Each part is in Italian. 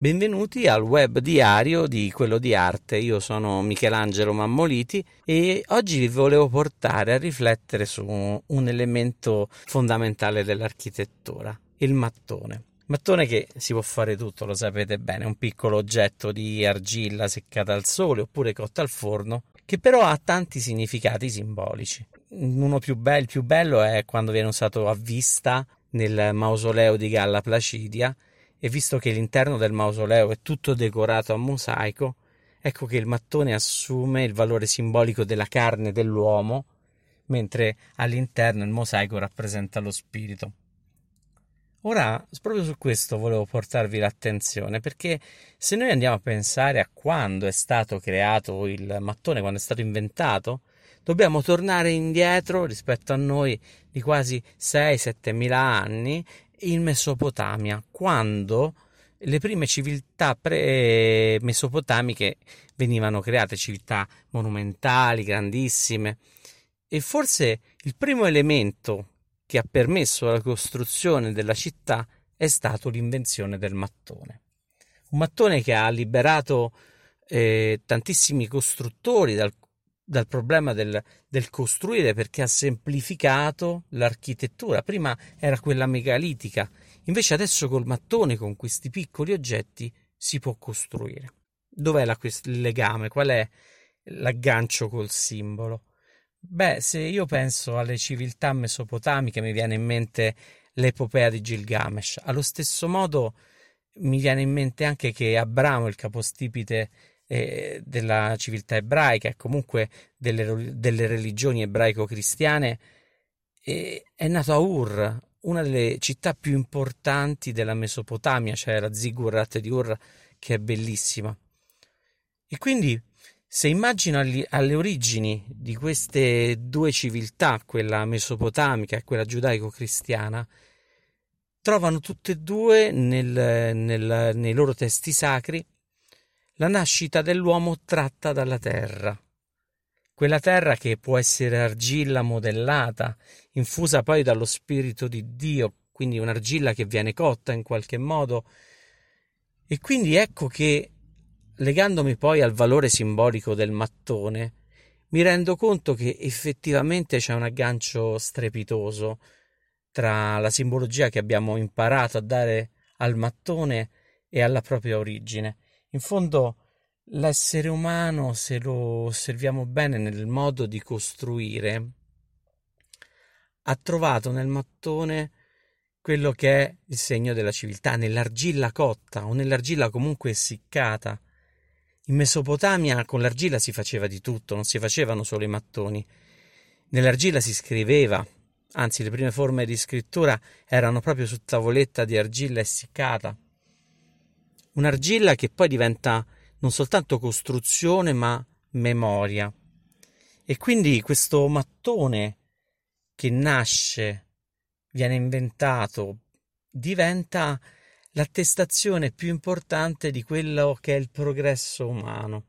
Benvenuti al web diario di quello di arte. Io sono Michelangelo Mammoliti e oggi vi volevo portare a riflettere su un elemento fondamentale dell'architettura, il mattone. Mattone che si può fare tutto, lo sapete bene, un piccolo oggetto di argilla seccata al sole oppure cotta al forno, che però ha tanti significati simbolici. Uno più, be- più bello è quando viene usato a vista nel mausoleo di Galla Placidia e visto che l'interno del mausoleo è tutto decorato a mosaico, ecco che il mattone assume il valore simbolico della carne dell'uomo, mentre all'interno il mosaico rappresenta lo spirito. Ora, proprio su questo volevo portarvi l'attenzione, perché se noi andiamo a pensare a quando è stato creato il mattone, quando è stato inventato, dobbiamo tornare indietro rispetto a noi di quasi 6-7 mila anni in Mesopotamia, quando le prime civiltà pre- mesopotamiche venivano create, civiltà monumentali, grandissime, e forse il primo elemento che ha permesso la costruzione della città è stato l'invenzione del mattone. Un mattone che ha liberato eh, tantissimi costruttori dal dal problema del, del, costruire perché ha semplificato l'architettura. Prima era quella megalitica, invece adesso col mattone, con questi piccoli oggetti, si può costruire. Dov'è la, il legame? Qual è l'aggancio col simbolo? Beh, se io penso alle civiltà mesopotamiche mi viene in mente l'epopea di Gilgamesh. Allo stesso modo mi viene in mente anche che Abramo, il capostipite eh, della civiltà ebraica e comunque delle, delle religioni ebraico-cristiane, eh, è nato a Ur, una delle città più importanti della Mesopotamia, cioè la Ziggurat di Ur, che è bellissima. E quindi, se immagino alle, alle origini di queste due civiltà, quella mesopotamica e quella giudaico-cristiana, trovano tutte e due nel, nel, nei loro testi sacri la nascita dell'uomo tratta dalla terra. Quella terra che può essere argilla modellata, infusa poi dallo Spirito di Dio, quindi un'argilla che viene cotta in qualche modo. E quindi ecco che, legandomi poi al valore simbolico del mattone, mi rendo conto che effettivamente c'è un aggancio strepitoso tra la simbologia che abbiamo imparato a dare al mattone e alla propria origine. In fondo l'essere umano, se lo osserviamo bene nel modo di costruire, ha trovato nel mattone quello che è il segno della civiltà, nell'argilla cotta o nell'argilla comunque essiccata. In Mesopotamia con l'argilla si faceva di tutto, non si facevano solo i mattoni. Nell'argilla si scriveva, anzi le prime forme di scrittura erano proprio su tavoletta di argilla essiccata un'argilla che poi diventa non soltanto costruzione ma memoria. E quindi questo mattone che nasce, viene inventato, diventa l'attestazione più importante di quello che è il progresso umano.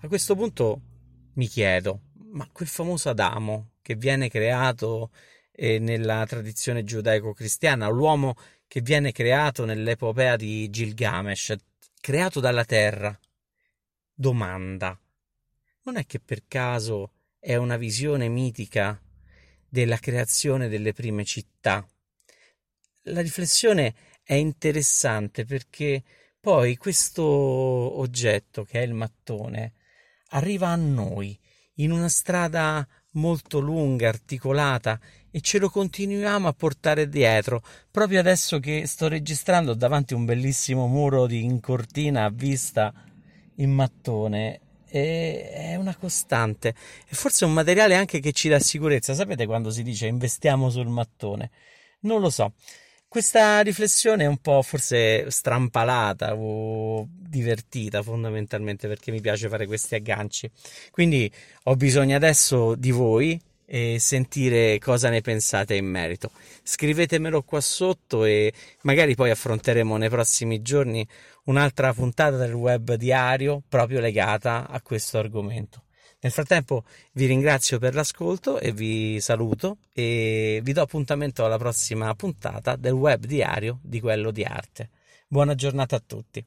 A questo punto mi chiedo, ma quel famoso Adamo che viene creato eh, nella tradizione giudaico-cristiana, l'uomo che viene creato nell'epopea di Gilgamesh, creato dalla terra. Domanda: non è che per caso è una visione mitica della creazione delle prime città? La riflessione è interessante perché poi questo oggetto, che è il mattone, arriva a noi in una strada molto lunga, articolata e ce lo continuiamo a portare dietro. Proprio adesso che sto registrando davanti a un bellissimo muro di in cortina a vista in mattone e è una costante e forse un materiale anche che ci dà sicurezza. Sapete quando si dice investiamo sul mattone? Non lo so. Questa riflessione è un po' forse strampalata o divertita fondamentalmente perché mi piace fare questi agganci. Quindi ho bisogno adesso di voi e sentire cosa ne pensate in merito. Scrivetemelo qua sotto e magari poi affronteremo nei prossimi giorni un'altra puntata del web diario proprio legata a questo argomento. Nel frattempo vi ringrazio per l'ascolto e vi saluto e vi do appuntamento alla prossima puntata del web diario di quello di arte. Buona giornata a tutti.